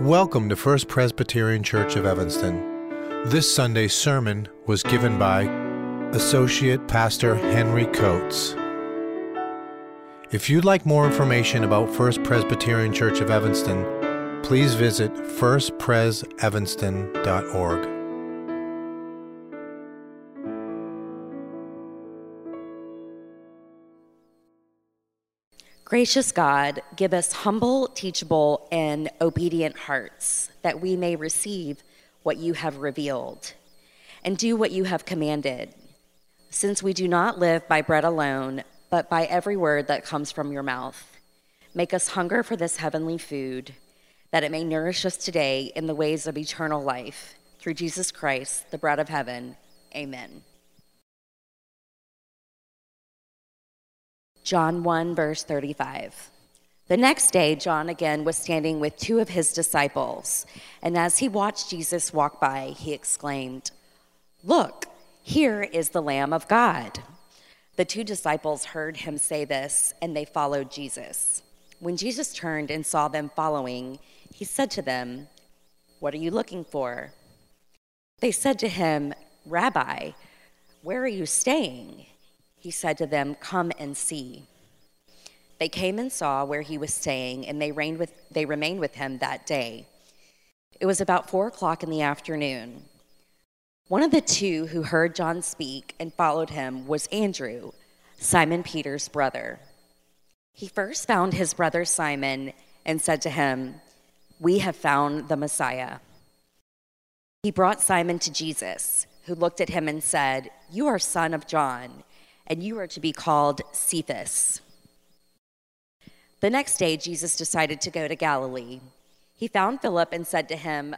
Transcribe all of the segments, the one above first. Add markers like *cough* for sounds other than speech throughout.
Welcome to First Presbyterian Church of Evanston. This Sunday's sermon was given by Associate Pastor Henry Coates. If you'd like more information about First Presbyterian Church of Evanston, please visit firstpresevanston.org. Gracious God, give us humble, teachable, and obedient hearts that we may receive what you have revealed and do what you have commanded. Since we do not live by bread alone, but by every word that comes from your mouth, make us hunger for this heavenly food, that it may nourish us today in the ways of eternal life. Through Jesus Christ, the bread of heaven. Amen. John 1, verse 35. The next day, John again was standing with two of his disciples, and as he watched Jesus walk by, he exclaimed, Look, here is the Lamb of God. The two disciples heard him say this, and they followed Jesus. When Jesus turned and saw them following, he said to them, What are you looking for? They said to him, Rabbi, where are you staying? He said to them, Come and see. They came and saw where he was staying, and they, with, they remained with him that day. It was about four o'clock in the afternoon. One of the two who heard John speak and followed him was Andrew, Simon Peter's brother. He first found his brother Simon and said to him, We have found the Messiah. He brought Simon to Jesus, who looked at him and said, You are son of John and you are to be called Cephas. The next day, Jesus decided to go to Galilee. He found Philip and said to him,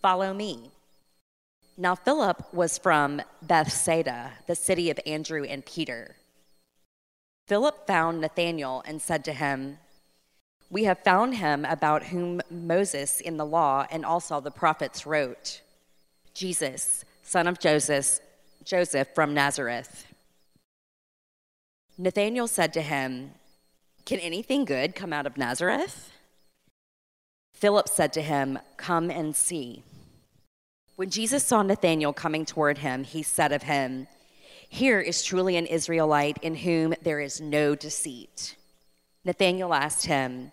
Follow me. Now, Philip was from Bethsaida, the city of Andrew and Peter. Philip found Nathanael and said to him, We have found him about whom Moses in the law and also the prophets wrote Jesus, son of Joseph, Joseph from Nazareth. Nathanael said to him, Can anything good come out of Nazareth? Philip said to him, Come and see. When Jesus saw Nathanael coming toward him, he said of him, Here is truly an Israelite in whom there is no deceit. Nathanael asked him,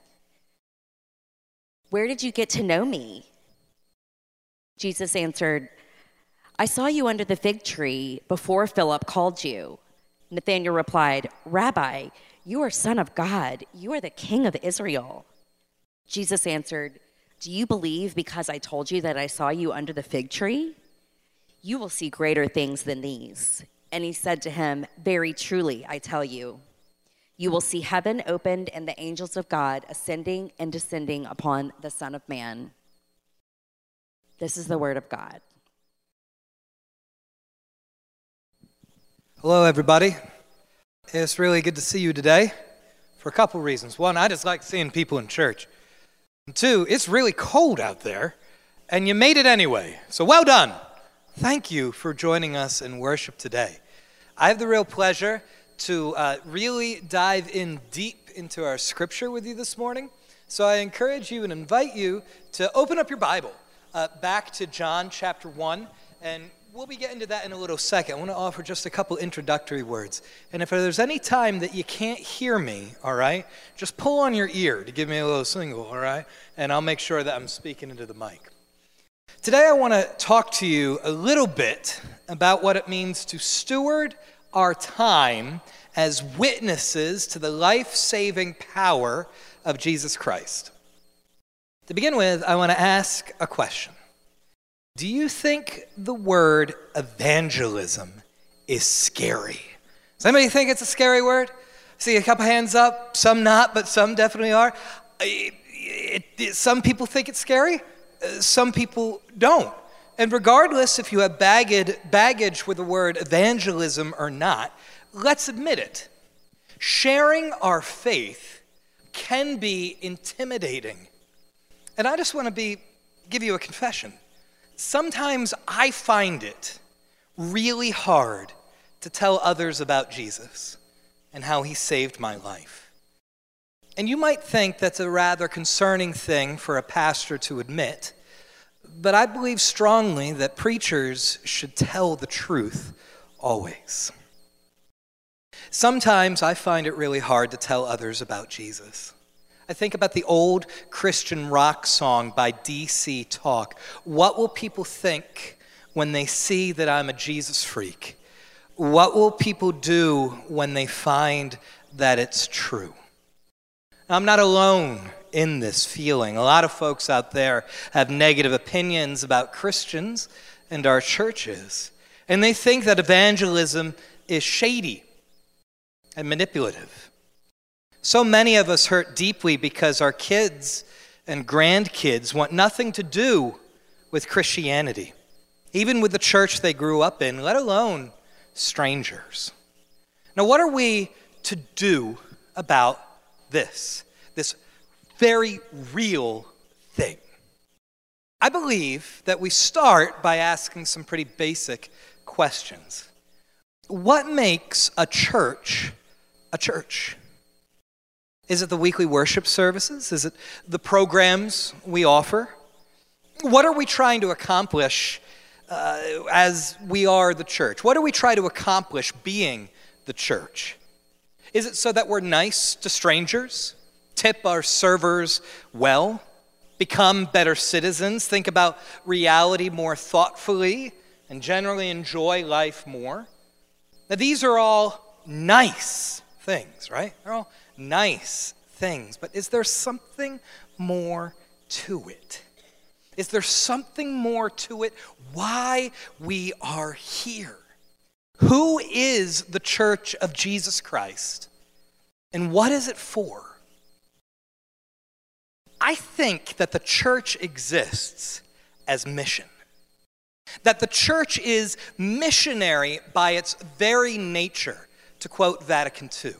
Where did you get to know me? Jesus answered, I saw you under the fig tree before Philip called you. Nathanael replied, Rabbi, you are Son of God. You are the King of Israel. Jesus answered, Do you believe because I told you that I saw you under the fig tree? You will see greater things than these. And he said to him, Very truly, I tell you, you will see heaven opened and the angels of God ascending and descending upon the Son of Man. This is the word of God. Hello, everybody. It's really good to see you today for a couple reasons. One, I just like seeing people in church. And two, it's really cold out there, and you made it anyway. So well done. Thank you for joining us in worship today. I have the real pleasure to uh, really dive in deep into our scripture with you this morning. So I encourage you and invite you to open up your Bible uh, back to John chapter 1 and we'll be getting to that in a little second. I want to offer just a couple introductory words. And if there's any time that you can't hear me, all right, just pull on your ear to give me a little single, all right? And I'll make sure that I'm speaking into the mic. Today, I want to talk to you a little bit about what it means to steward our time as witnesses to the life saving power of Jesus Christ. To begin with, I want to ask a question do you think the word evangelism is scary? Does anybody think it's a scary word? See a couple hands up, some not, but some definitely are. It, it, it, some people think it's scary, uh, some people don't. And regardless if you have baggage, baggage with the word evangelism or not, let's admit it. Sharing our faith can be intimidating. And I just want to be, give you a confession sometimes I find it really hard to tell others about Jesus and how he saved my life. And you might think that's a rather concerning thing for a pastor to admit, but I believe strongly that preachers should tell the truth always. Sometimes I find it really hard to tell others about Jesus. I think about the old Christian rock song by DC Talk. What will people think when they see that I'm a Jesus freak? What will people do when they find that it's true? I'm not alone in this feeling. A lot of folks out there have negative opinions about Christians and our churches, and they think that evangelism is shady and manipulative. So many of us hurt deeply because our kids and grandkids want nothing to do with Christianity, even with the church they grew up in, let alone strangers. Now, what are we to do about this? This very real thing. I believe that we start by asking some pretty basic questions. What makes a church a church? Is it the weekly worship services? Is it the programs we offer? What are we trying to accomplish uh, as we are the church? What do we try to accomplish being the church? Is it so that we're nice to strangers, tip our servers well, become better citizens, think about reality more thoughtfully, and generally enjoy life more? Now, these are all nice things, right? They're all nice things. But is there something more to it? Is there something more to it? Why we are here? Who is the church of Jesus Christ? And what is it for? I think that the church exists as mission. That the church is missionary by its very nature to quote Vatican II.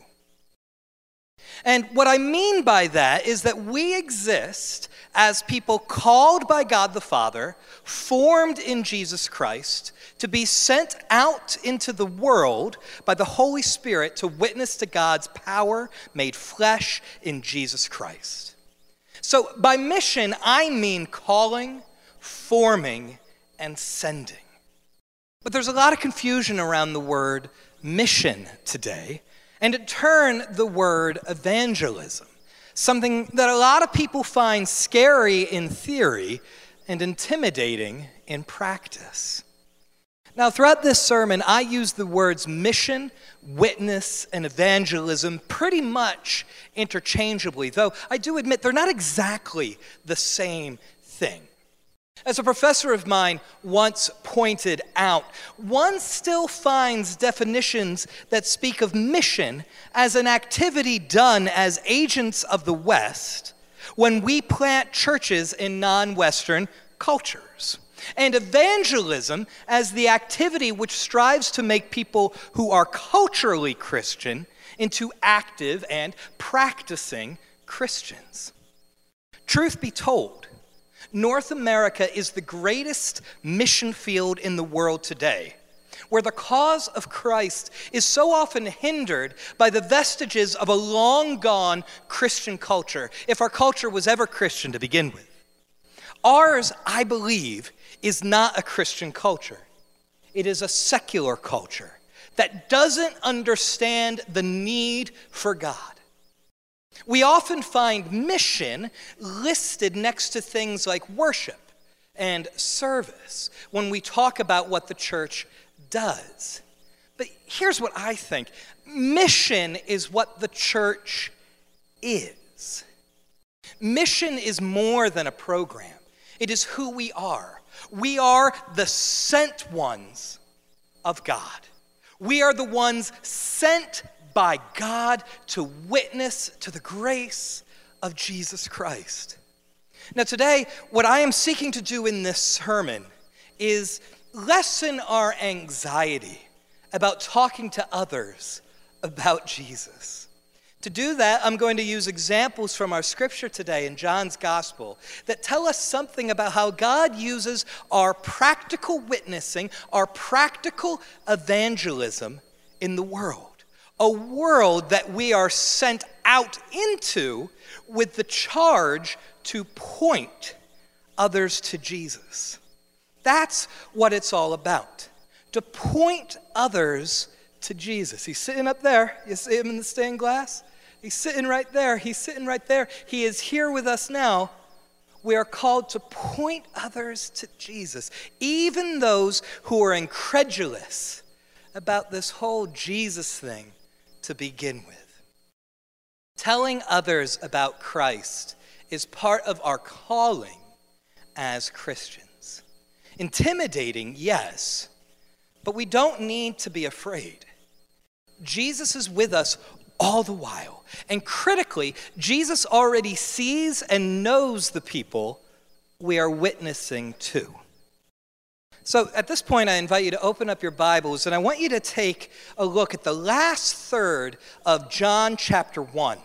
And what I mean by that is that we exist as people called by God the Father, formed in Jesus Christ, to be sent out into the world by the Holy Spirit to witness to God's power made flesh in Jesus Christ. So, by mission, I mean calling, forming, and sending. But there's a lot of confusion around the word mission today, and to turn, the word evangelism, something that a lot of people find scary in theory and intimidating in practice. Now, throughout this sermon, I use the words mission, witness, and evangelism pretty much interchangeably, though I do admit they're not exactly the same thing. As a professor of mine once pointed out, one still finds definitions that speak of mission as an activity done as agents of the West when we plant churches in non Western cultures. And evangelism as the activity which strives to make people who are culturally Christian into active and practicing Christians. Truth be told, North America is the greatest mission field in the world today, where the cause of Christ is so often hindered by the vestiges of a long gone Christian culture, if our culture was ever Christian to begin with. Ours, I believe, is not a Christian culture, it is a secular culture that doesn't understand the need for God. We often find mission listed next to things like worship and service when we talk about what the church does. But here's what I think mission is what the church is. Mission is more than a program, it is who we are. We are the sent ones of God. We are the ones sent by God to witness to the grace of Jesus Christ. Now, today, what I am seeking to do in this sermon is lessen our anxiety about talking to others about Jesus. To do that, I'm going to use examples from our scripture today in John's gospel that tell us something about how God uses our practical witnessing, our practical evangelism in the world a world that we are sent out into with the charge to point others to Jesus. That's what it's all about. To point others to Jesus. He's sitting up there. You see him in the stained glass? He's sitting right there. He's sitting right there. He is here with us now. We are called to point others to Jesus, even those who are incredulous about this whole Jesus thing to begin with. Telling others about Christ is part of our calling as Christians. Intimidating, yes, but we don't need to be afraid. Jesus is with us all the while. And critically, Jesus already sees and knows the people we are witnessing to. So at this point, I invite you to open up your Bibles and I want you to take a look at the last third of John chapter 1.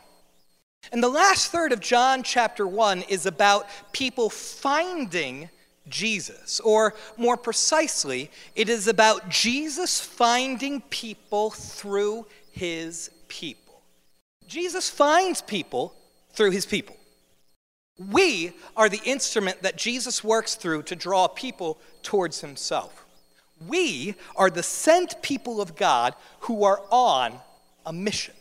And the last third of John chapter 1 is about people finding Jesus, or more precisely, it is about Jesus finding people through his people. Jesus finds people through his people. We are the instrument that Jesus works through to draw people towards himself. We are the sent people of God who are on a mission.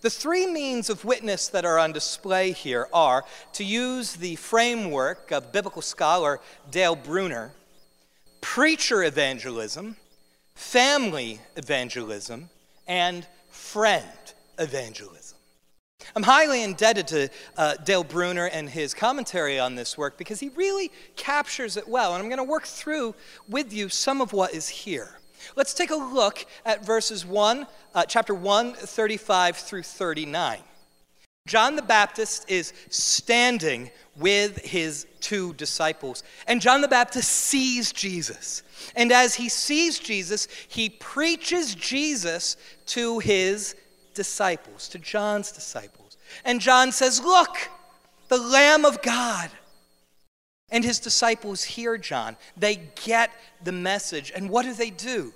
The three means of witness that are on display here are, to use the framework of biblical scholar Dale Bruner, preacher evangelism, family evangelism, and friend evangelism. I'm highly indebted to uh, Dale Bruner and his commentary on this work because he really captures it well. And I'm going to work through with you some of what is here. Let's take a look at verses 1, uh, chapter 1, 35 through 39. John the Baptist is standing with his two disciples, and John the Baptist sees Jesus. And as he sees Jesus, he preaches Jesus to his disciples, to John's disciples. And John says, Look, the Lamb of God. And his disciples hear John. They get the message. And what do they do?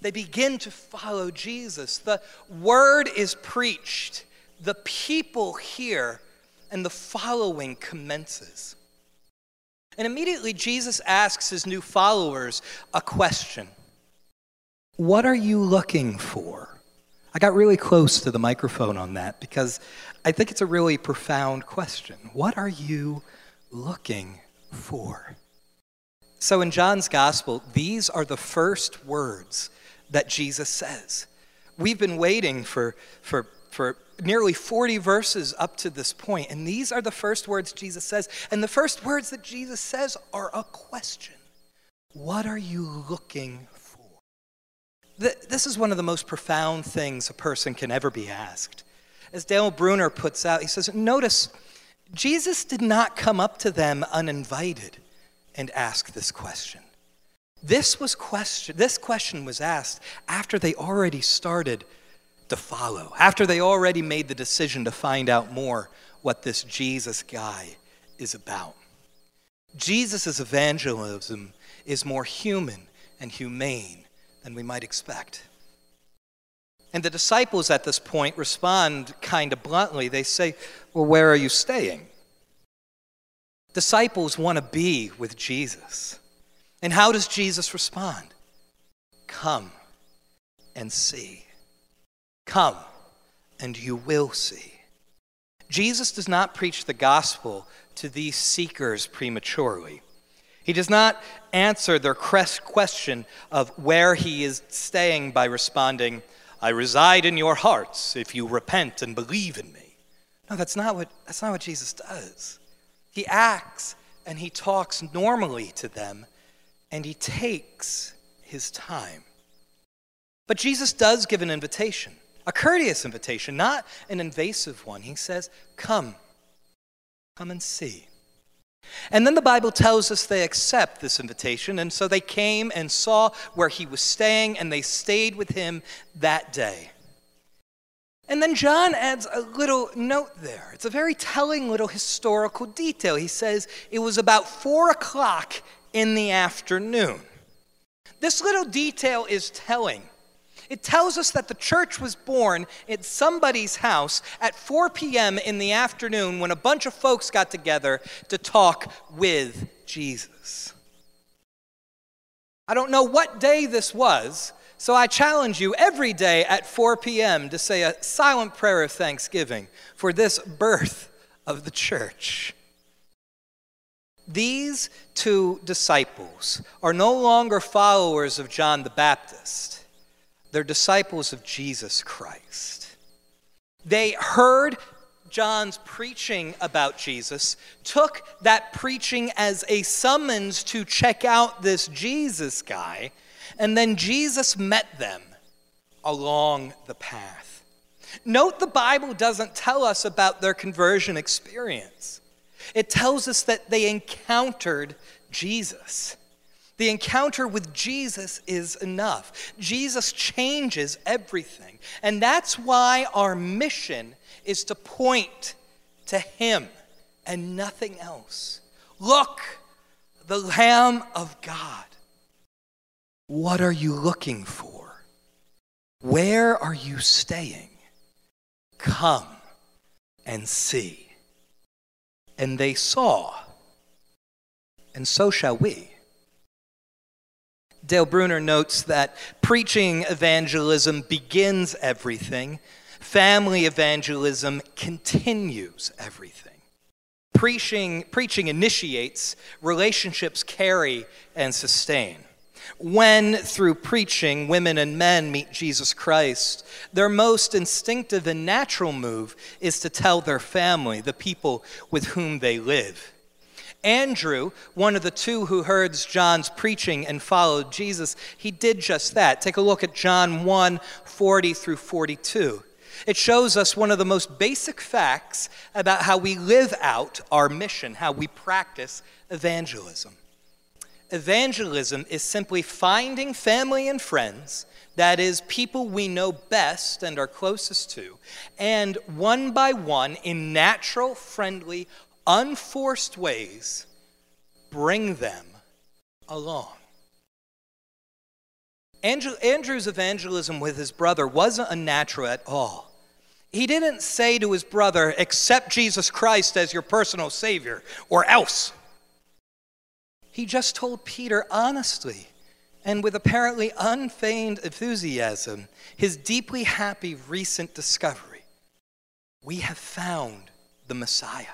They begin to follow Jesus. The word is preached, the people hear, and the following commences. And immediately Jesus asks his new followers a question What are you looking for? I got really close to the microphone on that because I think it's a really profound question. What are you looking for? So in John's gospel, these are the first words that Jesus says. We've been waiting for, for, for nearly 40 verses up to this point, and these are the first words Jesus says. And the first words that Jesus says are a question What are you looking for? This is one of the most profound things a person can ever be asked. As Dale Bruner puts out, he says, Notice, Jesus did not come up to them uninvited and ask this question. This was question this question was asked after they already started to follow, after they already made the decision to find out more what this Jesus guy is about. Jesus' evangelism is more human and humane than we might expect. And the disciples at this point respond kind of bluntly. They say, Well, where are you staying? Disciples want to be with Jesus. And how does Jesus respond? Come and see. Come and you will see. Jesus does not preach the gospel to these seekers prematurely. He does not answer their question of where he is staying by responding, I reside in your hearts if you repent and believe in me. No, that's not what, that's not what Jesus does. He acts and he talks normally to them and he takes his time. But Jesus does give an invitation, a courteous invitation, not an invasive one. He says, Come, come and see. And then the Bible tells us they accept this invitation, and so they came and saw where he was staying, and they stayed with him that day. And then John adds a little note there. It's a very telling little historical detail. He says it was about four o'clock in the afternoon. This little detail is telling. It tells us that the church was born at somebody's house at 4 p.m. in the afternoon when a bunch of folks got together to talk with Jesus. I don't know what day this was, so I challenge you every day at 4 p.m. to say a silent prayer of thanksgiving for this birth of the church. These two disciples are no longer followers of John the Baptist, they're disciples of Jesus Christ. They heard John's preaching about Jesus, took that preaching as a summons to check out this Jesus guy, and then Jesus met them along the path. Note the Bible doesn't tell us about their conversion experience. It tells us that they encountered Jesus. The encounter with Jesus is enough. Jesus changes everything. And that's why our mission is to point to Him and nothing else. Look, the Lamb of God. What are you looking for? Where are you staying? Come and see and they saw, and so shall we. Dale Bruner notes that preaching evangelism begins everything, family evangelism continues everything. Preaching, preaching initiates, relationships carry and sustain. When, through preaching, women and men meet Jesus Christ, their most instinctive and natural move is to tell their family, the people with whom they live. Andrew, one of the two who heard John's preaching and followed Jesus, he did just that. Take a look at John 1 40 through 42. It shows us one of the most basic facts about how we live out our mission, how we practice evangelism. Evangelism is simply finding family and friends, that is, people we know best and are closest to, and one by one, in natural, friendly, unforced ways, bring them along. Andrew, Andrew's evangelism with his brother wasn't unnatural at all. He didn't say to his brother, Accept Jesus Christ as your personal Savior, or else. He just told Peter honestly and with apparently unfeigned enthusiasm his deeply happy recent discovery. We have found the Messiah.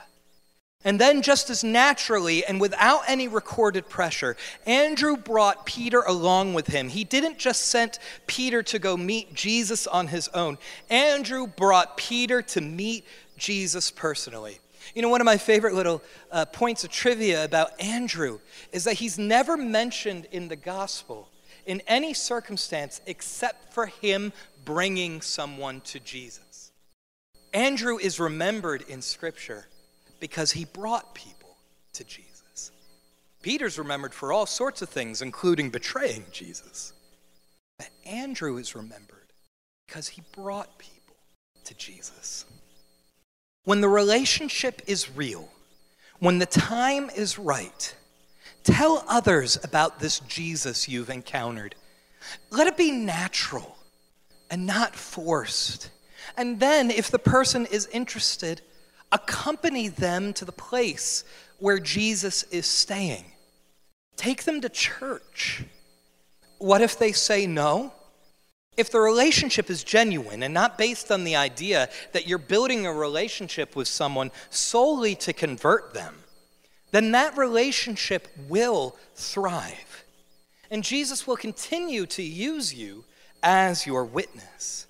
And then, just as naturally and without any recorded pressure, Andrew brought Peter along with him. He didn't just send Peter to go meet Jesus on his own, Andrew brought Peter to meet Jesus personally. You know, one of my favorite little uh, points of trivia about Andrew is that he's never mentioned in the gospel in any circumstance except for him bringing someone to Jesus. Andrew is remembered in Scripture because he brought people to Jesus. Peter's remembered for all sorts of things, including betraying Jesus. But Andrew is remembered because he brought people to Jesus. When the relationship is real, when the time is right, tell others about this Jesus you've encountered. Let it be natural and not forced. And then, if the person is interested, accompany them to the place where Jesus is staying. Take them to church. What if they say no? If the relationship is genuine and not based on the idea that you're building a relationship with someone solely to convert them, then that relationship will thrive. And Jesus will continue to use you as your witness.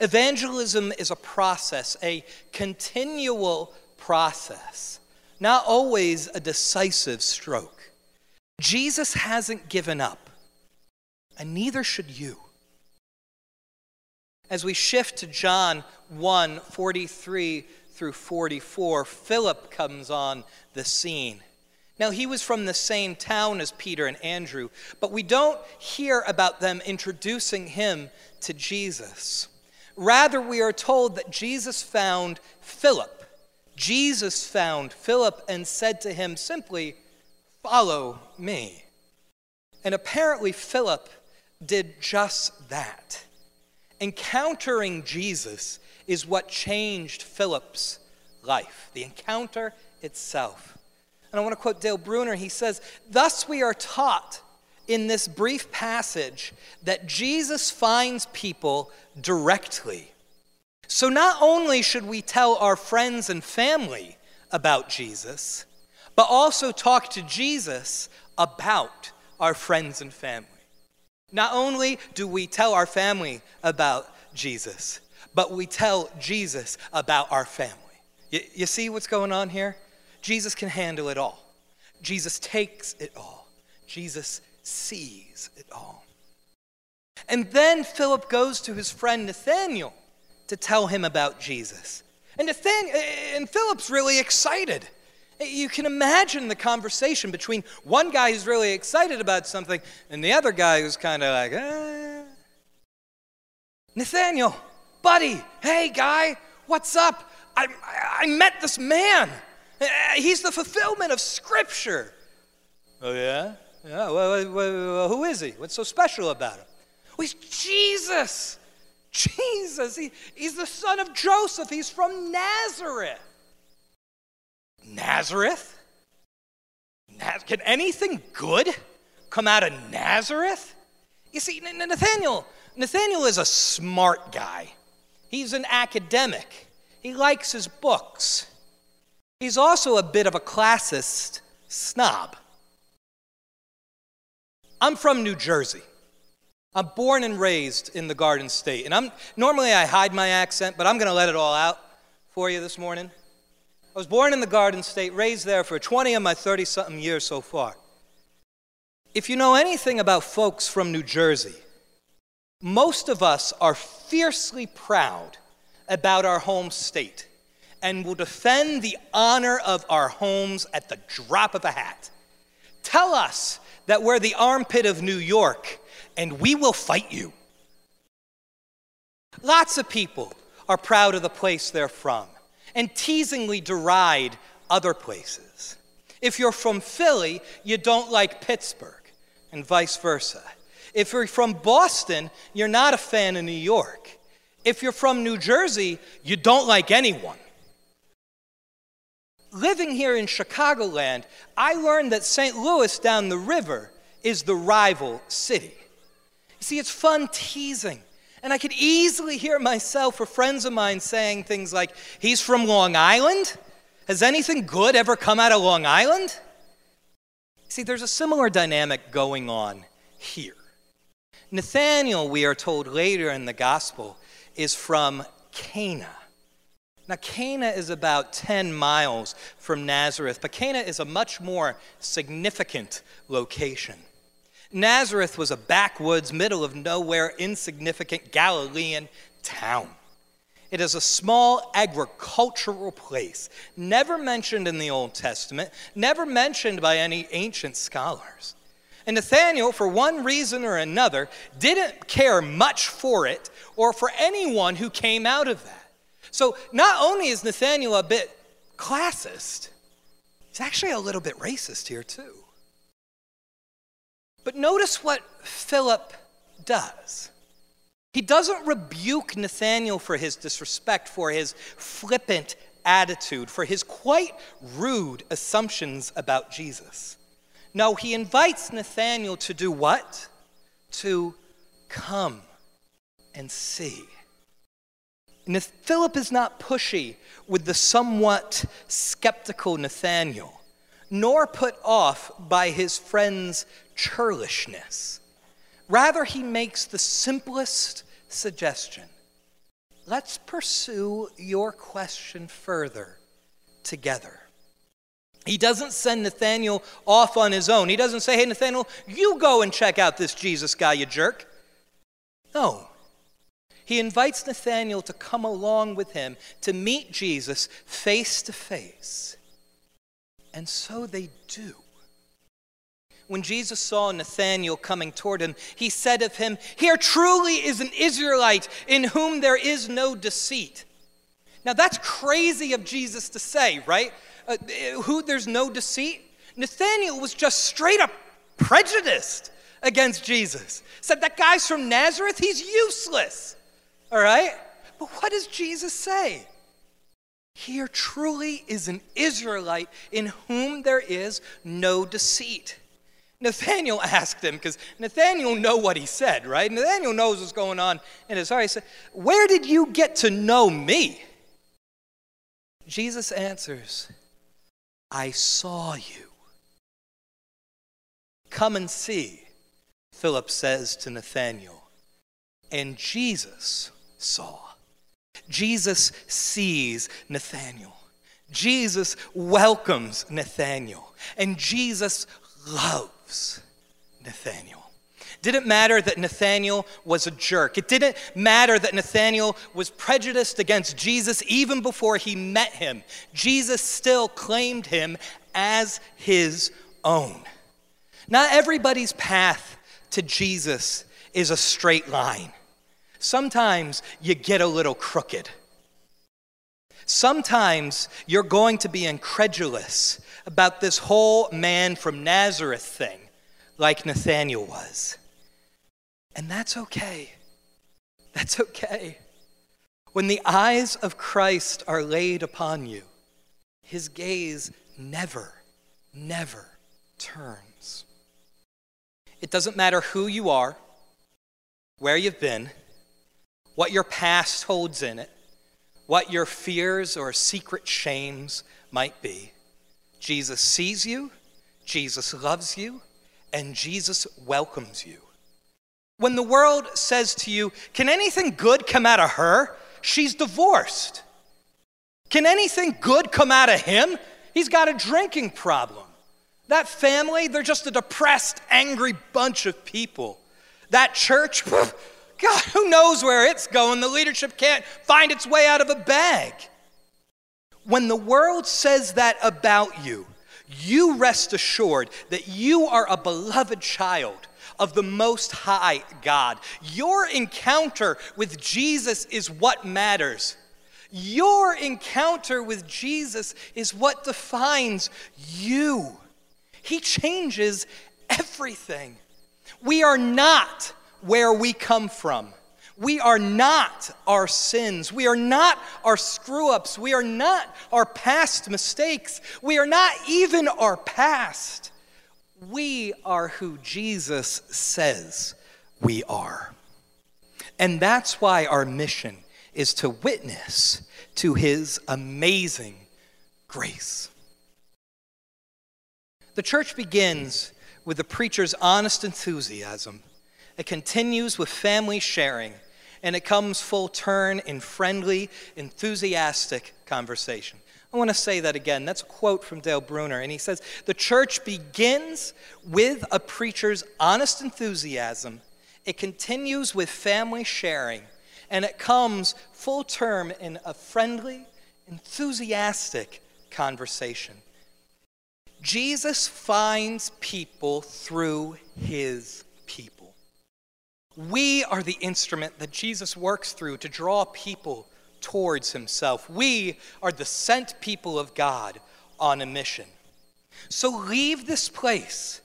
Evangelism is a process, a continual process, not always a decisive stroke. Jesus hasn't given up, and neither should you. As we shift to John 1 43 through 44, Philip comes on the scene. Now, he was from the same town as Peter and Andrew, but we don't hear about them introducing him to Jesus. Rather, we are told that Jesus found Philip. Jesus found Philip and said to him simply, Follow me. And apparently, Philip did just that. Encountering Jesus is what changed Philip's life, the encounter itself. And I want to quote Dale Bruner. He says, Thus we are taught in this brief passage that Jesus finds people directly. So not only should we tell our friends and family about Jesus, but also talk to Jesus about our friends and family. Not only do we tell our family about Jesus, but we tell Jesus about our family. You, you, see what's going on here? Jesus can handle it all. Jesus takes it all. Jesus sees it all. And then Philip goes to his friend Nathaniel to tell him about Jesus. And, Nathaniel, and Philip's really excited. You can imagine the conversation between one guy who's really excited about something and the other guy who's kind of like, ah. Nathaniel, buddy, hey guy, what's up? I, I met this man. He's the fulfillment of Scripture. Oh, yeah? Yeah, well, well, who is he? What's so special about him? Well, he's Jesus. Jesus. He, he's the son of Joseph. He's from Nazareth. Nazareth? Can anything good come out of Nazareth? You see, Nathaniel, Nathaniel is a smart guy. He's an academic. He likes his books. He's also a bit of a classist snob. I'm from New Jersey. I'm born and raised in the Garden State. And I'm normally I hide my accent, but I'm going to let it all out for you this morning. I was born in the Garden State, raised there for 20 of my 30 something years so far. If you know anything about folks from New Jersey, most of us are fiercely proud about our home state and will defend the honor of our homes at the drop of a hat. Tell us that we're the armpit of New York and we will fight you. Lots of people are proud of the place they're from and teasingly deride other places. If you're from Philly, you don't like Pittsburgh, and vice versa. If you're from Boston, you're not a fan of New York. If you're from New Jersey, you don't like anyone. Living here in Chicagoland, I learned that St. Louis down the river is the rival city. You see, it's fun teasing and I could easily hear myself or friends of mine saying things like, He's from Long Island? Has anything good ever come out of Long Island? See, there's a similar dynamic going on here. Nathaniel, we are told later in the gospel, is from Cana. Now, Cana is about 10 miles from Nazareth, but Cana is a much more significant location. Nazareth was a backwoods, middle of nowhere, insignificant Galilean town. It is a small agricultural place, never mentioned in the Old Testament, never mentioned by any ancient scholars. And Nathanael, for one reason or another, didn't care much for it or for anyone who came out of that. So not only is Nathanael a bit classist, he's actually a little bit racist here, too. But notice what Philip does. He doesn't rebuke Nathanael for his disrespect, for his flippant attitude, for his quite rude assumptions about Jesus. No, he invites Nathanael to do what? To come and see. Philip is not pushy with the somewhat skeptical Nathanael nor put off by his friend's churlishness. Rather, he makes the simplest suggestion let's pursue your question further together. He doesn't send Nathanael off on his own. He doesn't say, hey, Nathanael, you go and check out this Jesus guy, you jerk. No. He invites Nathanael to come along with him to meet Jesus face to face. And so they do. When Jesus saw Nathanael coming toward him, he said of him, Here truly is an Israelite in whom there is no deceit. Now that's crazy of Jesus to say, right? Uh, who there's no deceit? Nathanael was just straight up prejudiced against Jesus. Said that guy's from Nazareth, he's useless. All right? But what does Jesus say? Here truly is an Israelite in whom there is no deceit. Nathaniel *laughs* asked him, because Nathaniel know what he said, right? Nathaniel knows what's going on in his heart. He said, Where did you get to know me? Jesus answers, I saw you. Come and see, Philip says to Nathanael. And Jesus saw. Jesus sees Nathanael. Jesus welcomes Nathanael. And Jesus loves Nathanael. Didn't matter that Nathanael was a jerk. It didn't matter that Nathanael was prejudiced against Jesus even before he met him. Jesus still claimed him as his own. Not everybody's path to Jesus is a straight line. Sometimes you get a little crooked. Sometimes you're going to be incredulous about this whole man from Nazareth thing, like Nathanael was. And that's okay. That's okay. When the eyes of Christ are laid upon you, his gaze never, never turns. It doesn't matter who you are, where you've been, what your past holds in it, what your fears or secret shames might be. Jesus sees you, Jesus loves you, and Jesus welcomes you. When the world says to you, Can anything good come out of her? She's divorced. Can anything good come out of him? He's got a drinking problem. That family, they're just a depressed, angry bunch of people. That church, *laughs* God, who knows where it's going? The leadership can't find its way out of a bag. When the world says that about you, you rest assured that you are a beloved child of the Most High God. Your encounter with Jesus is what matters. Your encounter with Jesus is what defines you. He changes everything. We are not where we come from. We are not our sins. We are not our screw ups. We are not our past mistakes. We are not even our past. We are who Jesus says we are. And that's why our mission is to witness to his amazing grace. The church begins with the preacher's honest enthusiasm it continues with family sharing, and it comes full turn in friendly, enthusiastic conversation. I want to say that again. That's a quote from Dale Bruner, and he says The church begins with a preacher's honest enthusiasm, it continues with family sharing, and it comes full term in a friendly, enthusiastic conversation. Jesus finds people through his. We are the instrument that Jesus works through to draw people towards himself. We are the sent people of God on a mission. So leave this place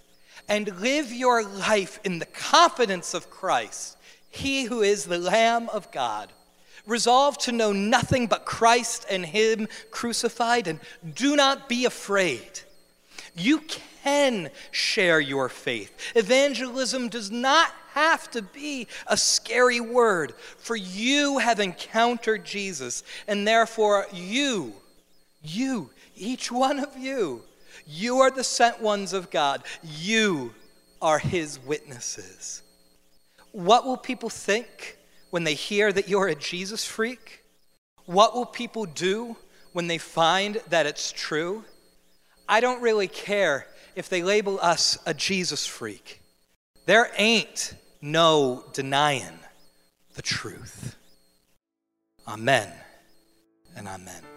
and live your life in the confidence of Christ, he who is the Lamb of God. Resolve to know nothing but Christ and Him crucified, and do not be afraid. You can share your faith. Evangelism does not have to be a scary word, for you have encountered Jesus, and therefore you, you, each one of you, you are the sent ones of God. You are his witnesses. What will people think when they hear that you're a Jesus freak? What will people do when they find that it's true? I don't really care if they label us a Jesus freak. There ain't no denying the truth. Amen and amen.